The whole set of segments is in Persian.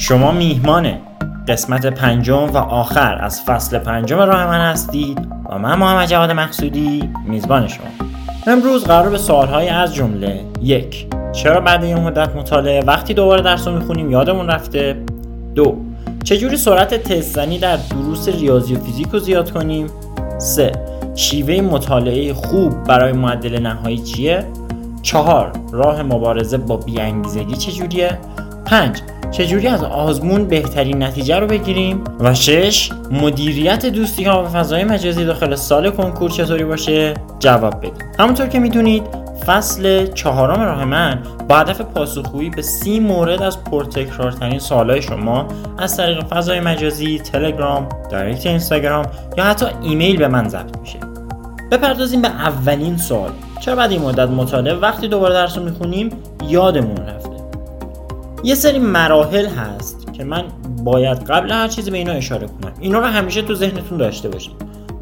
شما میهمان قسمت پنجم و آخر از فصل پنجم راه من هستید و من محمد جواد مقصودی میزبان شما. امروز قرار به سوالهای از جمله یک چرا بعد این مدت مطالعه وقتی دوباره درس رو می‌خونیم یادمون رفته؟ دو چجوری سرعت تستزنی در دروس ریاضی و فیزیک رو زیاد کنیم؟ سه شیوه مطالعه خوب برای معدل نهایی چیه؟ چهار راه مبارزه با بیانگیزگی چجوریه؟ پنج. چجوری از آزمون بهترین نتیجه رو بگیریم؟ و شش مدیریت دوستی ها و فضای مجازی داخل سال کنکور چطوری باشه؟ جواب بدیم همونطور که می‌دونید فصل چهارم راه من با هدف پاسخگویی به سی مورد از پرتکرارترین سوالای شما از طریق فضای مجازی تلگرام دایرکت اینستاگرام یا حتی ایمیل به من ضبط میشه. بپردازیم به اولین سوال. چرا بعد این مدت مطالعه وقتی دوباره درس رو می‌خونیم؟ یادمون رفته یه سری مراحل هست که من باید قبل هر چیزی به اینا اشاره کنم. اینا رو همیشه تو ذهنتون داشته باشید.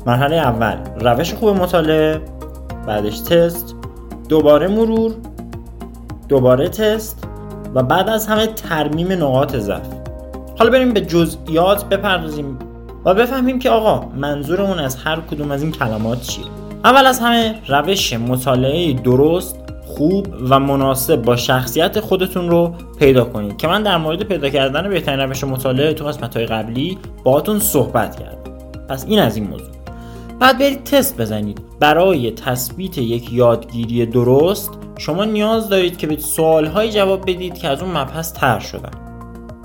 مرحله اول روش خوب مطالعه بعدش تست دوباره مرور دوباره تست و بعد از همه ترمیم نقاط ضعف. حالا بریم به جزئیات بپردازیم و بفهمیم که آقا منظورمون از هر کدوم از این کلمات چیه؟ اول از همه روش مطالعه درست خوب و مناسب با شخصیت خودتون رو پیدا کنید. که من در مورد پیدا کردن بهترین روش مطالعه تو قسمت های قبلی باهاتون صحبت کردم. پس این از این موضوع. بعد برید تست بزنید. برای تثبیت یک یادگیری درست شما نیاز دارید که به سوالهایی جواب بدید که از اون مبحث تر شدن.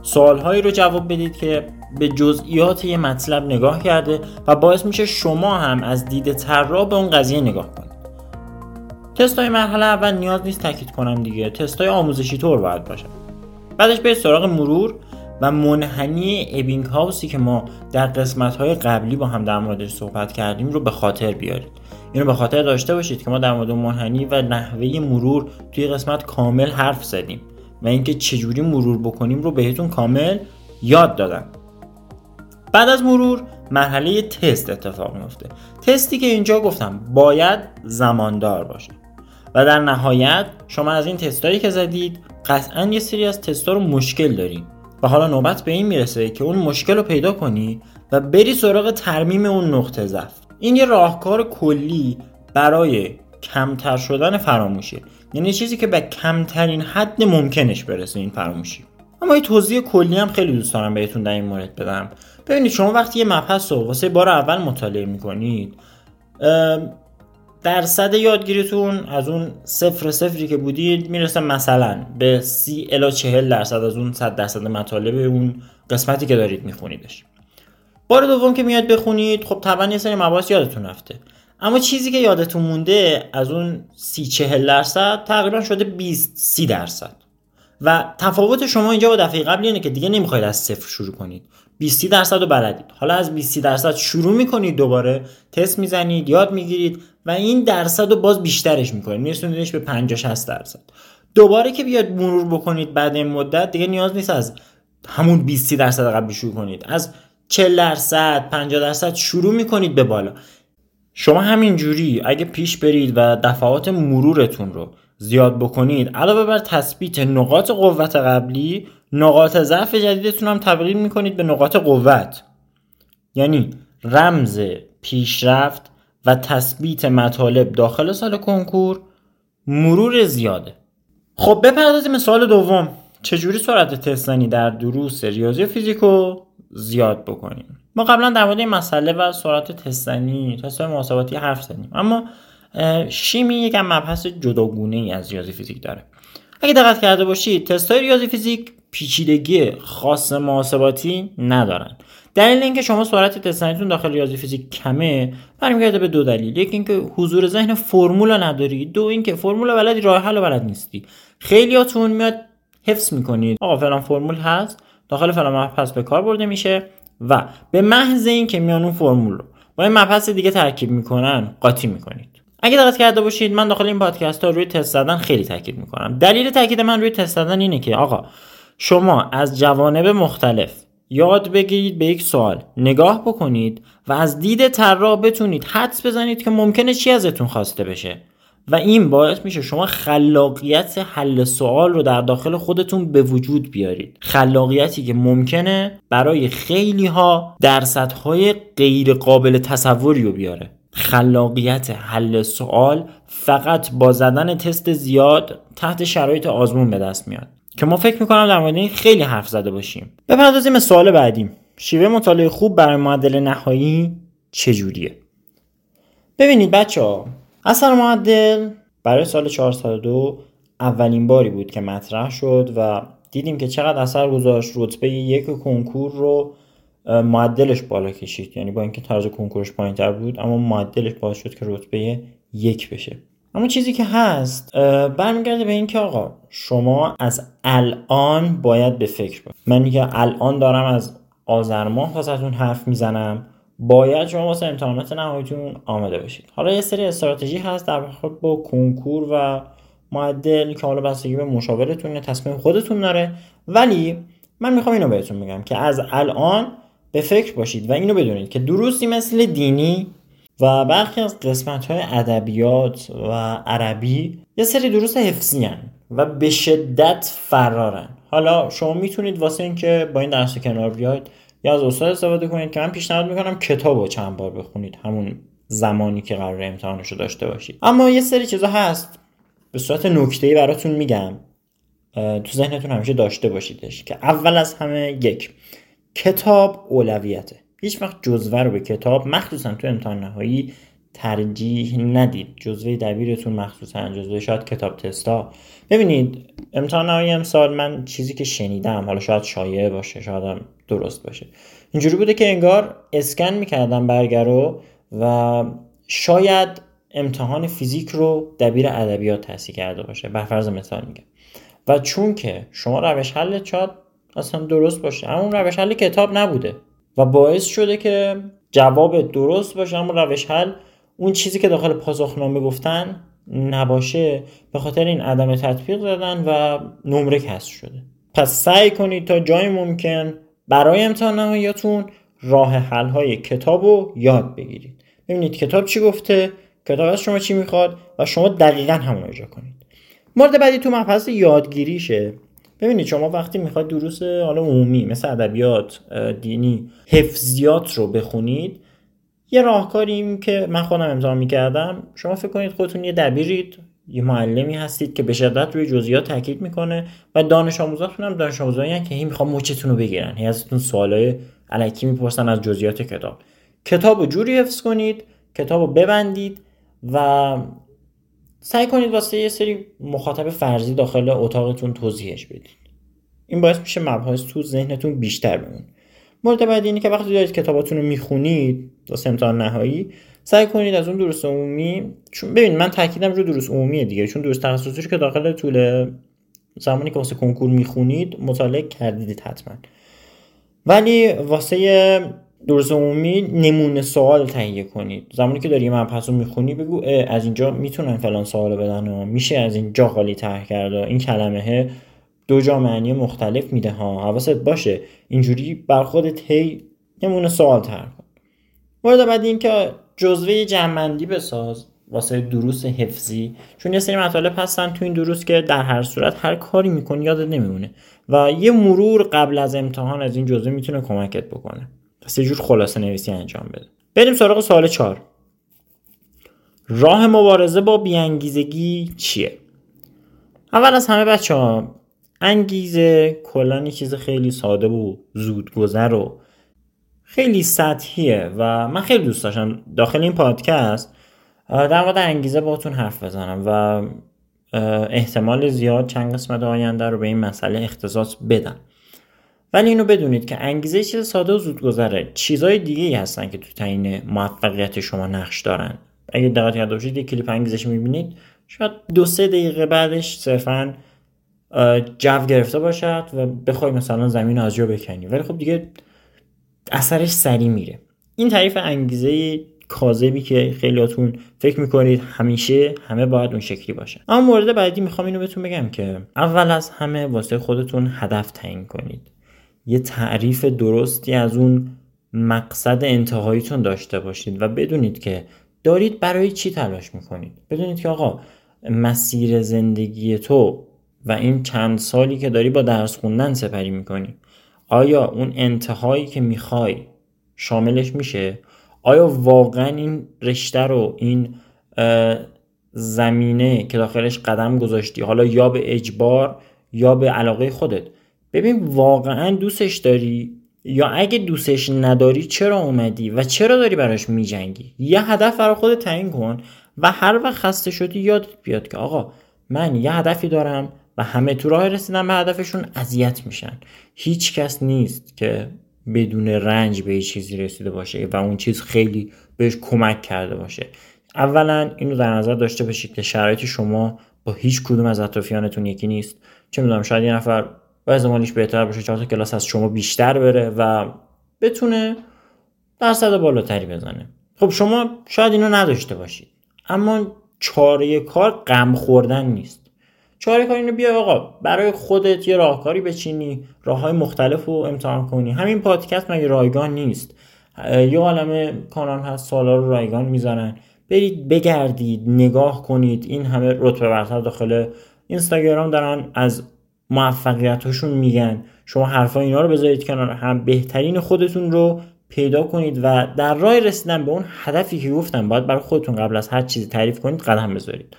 سوالهایی رو جواب بدید که به جزئیات یه مطلب نگاه کرده و باعث میشه شما هم از دید طراح به اون قضیه نگاه کنید. تست های مرحله اول نیاز نیست تاکید کنم دیگه. تست های آموزشی طور باید باشه. بعدش به سراغ مرور و منحنی ابینگ هاوسی که ما در قسمت های قبلی با هم در موردش صحبت کردیم رو به خاطر بیارید. اینو به خاطر داشته باشید که ما در مورد منحنی و نحوه مرور توی قسمت کامل حرف زدیم و اینکه چجوری مرور بکنیم رو بهتون کامل یاد دادم. بعد از مرور مرحله تست اتفاق میفته تستی که اینجا گفتم باید زماندار باشه. و در نهایت شما از این تستایی که زدید قطعا یه سری از تستا رو مشکل دارید. و حالا نوبت به این می‌رسه که اون مشکل رو پیدا کنی و بری سراغ ترمیم اون نقطه ضعف. این یه راهکار کلی برای کمتر شدن فراموشی یعنی چیزی که به کمترین حد ممکنش برسه این فراموشی. اما یه توضیح کلی هم خیلی دوست دارم بهتون در این مورد بدم. ببینید شما وقتی یه مبحث رو واسه بار اول مطالعه می‌کنید درصد یادگیریتون از اون صفر صفری که بودید می‌رسه مثلا به سی الا چهل درصد از اون صد درصد مطالب اون قسمتی که دارید میخونیدش. بار دوم که میاد بخونید خب طبعا یه سری مباحث یادتون رفته. اما چیزی که یادتون مونده از اون سی چهل درصد تقریبا شده 20 سی درصد. و تفاوت شما اینجا با دفعه قبل اینه که دیگه نمی‌خواید از صفر شروع کنید. 20 درصد رو بلدید. حالا از 20 درصد شروع می‌کنید دوباره تست می‌زنید یاد می‌گیرید و این درصد رو باز بیشترش می‌کنید. میرسونیدش به 50 60 درصد. دوباره که بیاد مرور بکنید بعد این مدت دیگه نیاز نیست از همون 20 درصد قبلی شروع کنید. از 40 درصد 50 درصد شروع می‌کنید به بالا. شما همین جوری اگه پیش برید و دفعات مرورتون رو زیاد بکنید علاوه بر تثبیت نقاط قوت قبلی نقاط ضعف جدیدتون هم تبدیل می‌کنید به نقاط قوت. یعنی رمز پیشرفت و تثبیت مطالب داخل سال کنکور مرور زیاده. خب بپردازیم سال دوم. چجوری سرعت تستنی در دروس ریاضی و فیزیکو زیاد بکنیم؟ ما قبلا در مورد این مسئله و سرعت تستنی تست محاسباتی حرف زدیم. اما شیمی یکم مبحث جداگونه ای از ریاضی فیزیک داره. اگه دقت کرده باشید تست ریاضی فیزیک پیچیدگی خاص محاسباتی ندارن. دلیل اینکه شما سرعت تستنیتون داخل ریاضی فیزیک کمه برمیگرده به دو دلیل. یکی اینکه حضور ذهن فرمولا نداری. دو اینکه فرمولا بلدی راه حل بلد نیستی. خیلیاتون میاد حفظ می‌کنید. آقا فلان فرمول هست. داخل فلان مبحث به کار برده میشه. و به محض اینکه میان اون فرمول رو با این مبحث دیگه ترکیب می‌کنن قاطی می‌کنید. اگه دقت کرده باشید من داخل این پادکست ها روی تست زدن خیلی تاکید می‌کنم. دلیل تاکید من روی تست زدن اینه که آقا شما از جوانب مختلف یاد بگیرید به یک سوال. نگاه بکنید و از دید طراح بتونید حدس بزنید که ممکنه چی ازتون خواسته بشه. و این باعث میشه شما خلاقیت حل سوال رو در داخل خودتون به وجود بیارید. خلاقیتی که ممکنه برای خیلی ها درصدهای غیر قابل تصوری رو بیاره. خلاقیت حل سوال فقط با زدن تست زیاد تحت شرایط آزمون به دست میاد. که ما فکر می‌کنم در مورد این خیلی حرف زده باشیم. بپردازیم به سوال بعدیم. شیوه مطالعه خوب برای معدل نهایی چجوریه؟ ببینید بچه ها اثر معدل برای سال 402 اولین باری بود که مطرح شد و دیدیم که چقدر اثر گذاشت رتبه یک کنکور رو معدلش بالا کشید. یعنی با اینکه طرز کنکورش پایین تر بود اما معدلش باعث شد که رتبه یک بشه. اما چیزی که هست برمیگرده به اینکه آقا شما از الان باید به فکر باید من که الان دارم از آذر ماه واسهتون حرف می‌زنم. باید شما واسه امتحانات نهاییتون آماده باشید. حالا یه سری استراتژی هست در واقع با کنکور و معدل که حالا بستگی به مشاورتون تصمیم خودتون داره. ولی من می‌خوام اینو بهتون بگم که از الان به فکر باشید و اینو بدونید که دروسی مثل دینی و برخی از قسمت های ادبیات و عربی یه سری دروس حفظی هن و به شدت فرارن حالا شما می‌تونید واسه اینکه با این درس کنار بیاید یا از استاد استفاده کنید که من پیشنهاد می‌کنم کتاب رو چند بار بخونید همون زمانی که قرار امتحانش رو داشته باشید. اما یه سری چیزا هست به صورت نکته براتون میگم تو ذهنتون همیشه داشته باشیدش که اول از همه یک کتاب اولویته. هیچ وقت جزوه رو به کتاب مخصوصا تو امتحان نهایی ترجیح ندید. جزوه دبیرتون مخصوصا جزوه شاید کتاب تستا. ببینید امتحان نهایی امسال من چیزی که شنیدم حالا شاید شایعه باشه شاید درست باشه. اینجوری بوده که انگار اسکن می‌کردم برگر رو و شاید امتحان فیزیک رو دبیر ادبیات تحصیل کرده باشه. بر فرض مثال میگم. و چون که شما روش حل شاید اصلا درست باشه اما اون روش حل کتاب نبوده. و باعث شده که جواب درست باشه اما روش حل اون چیزی که داخل پاسخنامه گفتن نباشه به خاطر این عدم تطبیق دادن و نمره کسر شده. پس سعی کنید تا جای ممکن برای امتحان نهاییاتون راه حل های کتاب رو یاد بگیرید. ببینید کتاب چی گفته کتاب از شما چی می‌خواد و شما دقیقا همون اجرا کنید. مورد بعدی تو مبحث یادگیریشه. ببینید شما وقتی می‌خواید دروس حالا عمومی مثل ادبیات دینی حفظیات رو بخونید یه راهکاری که من خودم امضا می‌کردم شما فکر کنید خودتون یه دبیرید یه معلمی هستید که به شدت روی جزئیات تاکید می‌کنه و دانش آموزاتون هم دانش آموزایی که هی می‌خوام مچتون رو بگیرن هی ازتون سوالای علکی می‌پرسن از جزئیات کتاب. کتاب رو جوری حفظ کنید کتاب رو ببندید و سعی کنید واسه یه سری مخاطب فرضی داخل اتاقتون توضیحش بدید این باعث میشه مباحث تو ذهنتون بیشتر بمونه. مورد بعدی اینه که وقتی دارید کتاباتون رو می‌خونید واسه امتحان نهایی سعی کنید از اون درست عمومی چون ببین من تاکیدم رو درست عمومیه دیگه چون درست تخصصی که داخل طول زمانی که واسه کنکور می‌خونید مطالعه کردید حتما. ولی واسه درس عمومی نمونه سوال تهیه کنید. زمانی که داری یه مبحث می‌خونی بگو از اینجا می‌تونن فلان سوال بدن و میشه از اینجا خالی ته کرد این کلمه دو جا معنی مختلف میده. ها حواست باشه. اینجوری بر خودت هی نمونه سوال تر کن. مورد بعد این که جزوه جمعندی بساز واسه دروس حفظی. چون یه سری مطالب هستن تو این دروس که در هر صورت هر کاری می‌کنی یادت نمیمونه. و یه مرور قبل از امتحان از این جزوه می‌تونه کمکت بکنه. پس یه جور خلاصه نویسی انجام بده. بریم سراغ سوال چهار. راه مبارزه با بیانگیزگی چیه؟ اول از همه بچه ها انگیزه کلا چیز خیلی ساده و زودگذر و خیلی سطحیه و من خیلی دوست داشتم. داخل این پادکست در مورد انگیزه باتون حرف بزنم و احتمال زیاد چند قسمت آینده رو به این مسئله اختصاص بدم. ولی اینو بدونید که انگیزه چیز ساده و زود گذره چیزهای دیگه ای هستن که تو تعیین موفقیت شما نقش دارن. اگه دقت کرده باشید یه کلیپ انگیزش می‌بینید. شاید دو سه دقیقه بعدش صرفا جو گرفته باشد و بخوای مثلا زمین از جا بکنی. ولی خب دیگه اثرش سری میره. این تعریف انگیزه کاذبی که خیلیاتون فکر می‌کنید همیشه همه باید اون شکلی باشه. اما مورد بعدی می‌خوام اینو بهتون بگم که اول از همه واسه خودتون هدف تعیین کنید. یه تعریف درستی از اون مقصد انتهاییتون داشته باشید و بدونید که دارید برای چی تلاش می‌کنید. بدونید که آقا مسیر زندگی تو و این چند سالی که داری با درس خوندن سپری می‌کنی آیا اون انتهایی که می‌خوای شاملش میشه؟ آیا واقعا این رشته رو این زمینه که داخلش قدم گذاشتی حالا یا به اجبار یا به علاقه خودت ببین واقعا دوستش داری؟ یا اگه دوستش نداری چرا اومدی؟ و چرا داری براش میجنگی؟ یه هدف برای خودت تعیین کن و هر وقت خسته شدی یادت بیاد که آقا من یه هدفی دارم و همه تو راه رسیدن به هدفشون اذیت میشن. هیچ کس نیست که بدون رنج به چیزی رسیده باشه و اون چیز خیلی بهش کمک کرده باشه. اولا اینو در نظر داشته باشید که شرایط شما با هیچ کدوم از اطرافیانتون یکی نیست. چه می‌دونم شاید یه نفر با زمانیش بهتر باشه. چهار تا کلاس از شما بیشتر بره و بتونه درصد بالاتری بزنه. خب شما شاید اینو نداشته باشید. اما چاره کار غم خوردن نیست. چاره کار اینو بیا آقا برای خودت یه راهکاری بچینی راه های مختلف رو امتحان کنی. همین پادکست مگه رایگان نیست؟ یه عالم کانال هست سالا رو رایگان می‌ذارن. برید بگردید نگاه کنید. این همه رتبه برتر داخل اینستاگرام دارن از موفقیتاشون میگن. شما حرفا اینا رو بذارید کنار هم. بهترین خودتون رو پیدا کنید و در راه رسیدن به اون هدفی که گفتم باید برای خودتون قبل از هر چیزی تعریف کنید قدم بذارید.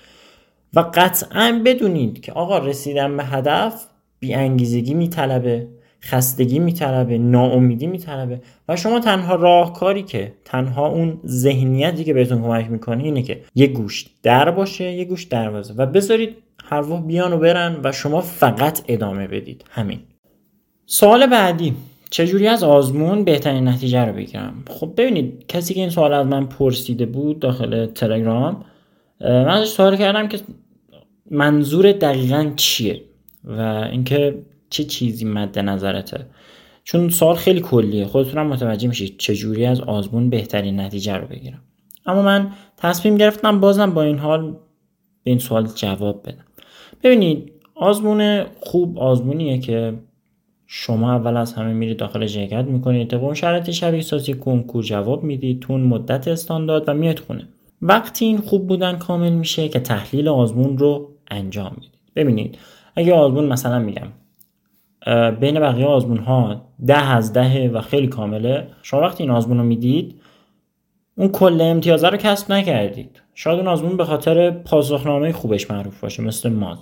و قطعا بدونید که آقا رسیدن به هدف بیانگیزگی میطلبه خستگی میطلبه ناامیدی میطلبه و شما تنها راهکاری که تنها اون ذهنیتی که بهتون کمک می‌کنه اینه که یه گوش در باشه یه گوش دروازه و بذارید هر بیان و برن و شما فقط ادامه بدید. همین. سوال بعدی. چجوری از آزمون بهترین نتیجه رو بگیرم؟ خب ببینید کسی که این سوال از من پرسیده بود داخل تلگرام من ازش سوال کردم که منظور دقیقا چیه و اینکه چه چیزی مد نظرته. چون سوال خیلی کلیه. خودتونم متوجه میشید چجوری از آزمون بهترین نتیجه رو بگیرم. اما من تصمیم گرفتم بازم با این حال به این سوال جواب بدم. ببینید آزمون خوب آزمونیه که شما اول از همه میرید داخل شرکت می‌کنید طبق اون شرط شبیه سازی کنکور جواب می‌دید تون مدت استاندارد و میاد خونه. وقتی این خوب بودن کامل میشه که تحلیل آزمون رو انجام می‌دید. ببینید اگه آزمون مثلا میگم بین بقیه آزمون ها ده از ده و خیلی کامله شما وقتی این آزمون رو می‌دید اون کل امتیازه رو کسب نکردید. شاید اون آزمون به خاطر پاسخنامه خوبش معروف باشه مثل ماز.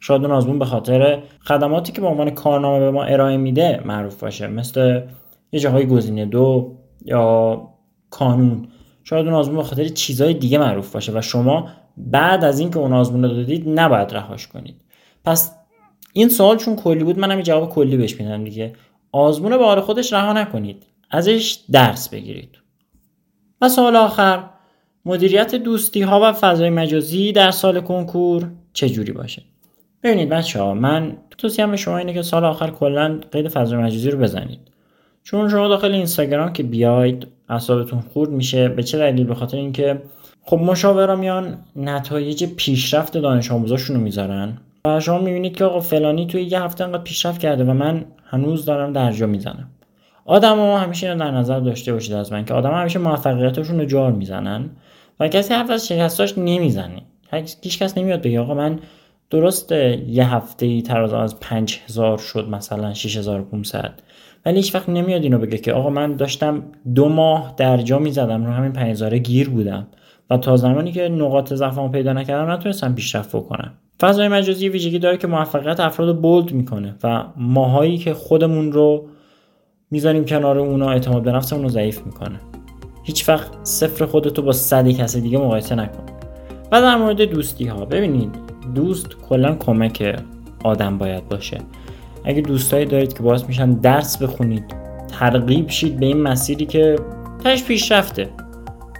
شاید اون آزمون به خاطر خدماتی که به عنوان کارنامه به ما ارائه میده معروف باشه مثل یه جاهای گزینه دو یا کانون. شاید اون آزمون به خاطر چیزهای دیگه معروف باشه و شما بعد از اینکه اون آزمون رو دادید نباید رهاش کنید. پس این سوال چون کلی بود منم یه جواب کلی بهش میدم دیگه. آزمون به حال خودش رها نکنید. ازش درس بگیرید. و سوال آخر مدیریت دوستی ها و فضای مجازی در سال کنکور چجوری باشه؟ ببینید بچه ها من توصیهم به شما اینه که سال آخر کلا قید فضای مجازی رو بزنید. چون شما داخل اینستاگرام که بیاید اعصابتون خورد میشه به چه دلیل؟ به خاطر اینکه خب مشاورا میان نتایج پیشرفت دانش آموزاشون رو می‌ذارن و شما می‌بینید که آقا فلانی توی یه هفته انقدر پیشرفت کرده و من هنوز دارم درجا می‌زنم. آدم ها همیشه اینو در نظر داشته باشید از من که آدم همیشه موفقیتشون رو جار می‌زنن و کسی حرف از شکستاش نمی‌زنه. هیچ کس نمیاد بگه آقا من درست یه هفته ای تراز از 5000 شد مثلا 6500 ولی هیچ وقت نمیاد اینو بگه که آقا من داشتم دو ماه درجا می‌زدم رو همین 5000 گیر بودم و تا زمانی که نقاط ضعفمو پیدا نکردم نتونستم پیشرفت بکنم. فضای مجازی ویژگی داره که موفقیت افراد رو بولد می‌کنه و ماهایی که خودمون رو می‌ذاریم کنار اونا اعتماد به نفسمون رو ضعیف می‌کنه. هیچ وقت صفر خودتو با صد کس دیگه مقایسه نکن. و در مورد دوستی ها ببینید دوست کلا کمک آدم باید باشه. اگه دوستایی دارید که باعث میشن درس بخونید ترغیب شید به این مسیری که تش پیشرفته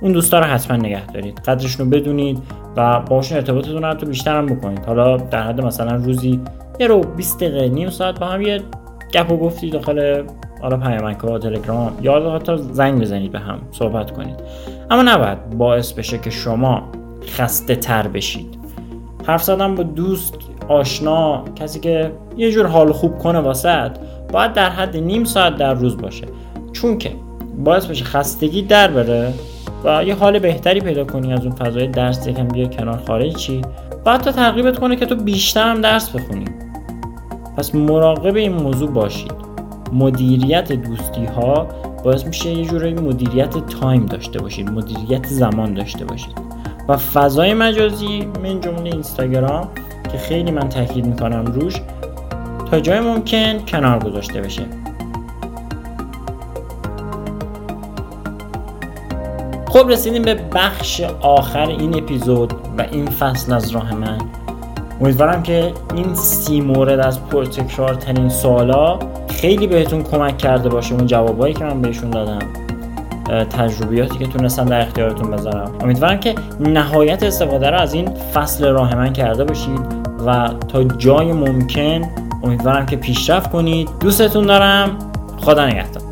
اون دوستا رو حتما نگه دارید. قدرشون رو بدونید و باشون ارتباطتون رو بیشتر هم بکنید. حالا در حد مثلا روزی یه رو 20 دقیقه نیم ساعت با هم یه گپ و گفتی داخل حالا پیامک ها تلگرام یا حتی زنگ بزنید به هم صحبت کنید. اما نباید باعث بشه که شما خسته تر بشید. حرف زدن با دوست آشنا کسی که یه جور حال خوب کنه واسط باید در حد نیم ساعت در روز باشه. چون که باعث بشه خستگی در بره و یه حال بهتری پیدا کنی از اون فضای درس یکم بیا کنار خارج چی. و حتی ترغیبت کنه که تو بیشتر هم درس بخونی. پس مراقب این موضوع باشید. مدیریت دوستی ها باعث میشه یه جورایی مدیریت تایم داشته باشید مدیریت زمان داشته باشید. و فضای مجازی من جمله اینستاگرام که خیلی من تاکید می‌کنم روش تا جای ممکن کنار گذاشته بشه. خب رسیدیم به بخش آخر این اپیزود و این فصل از راه من. امیدوارم که این سی مورد از پرتکرار ترین سوالا خیلی بهتون کمک کرده باشه اون جوابایی که من بهشون دادم تجربیاتی که تونستم در اختیارتون بذارم. امیدوارم که نهایت استفاده رو از این فصل راه من کرده باشید و تا جای ممکن امیدوارم که پیشرفت کنید. دوستتون دارم. خدا نگهدار.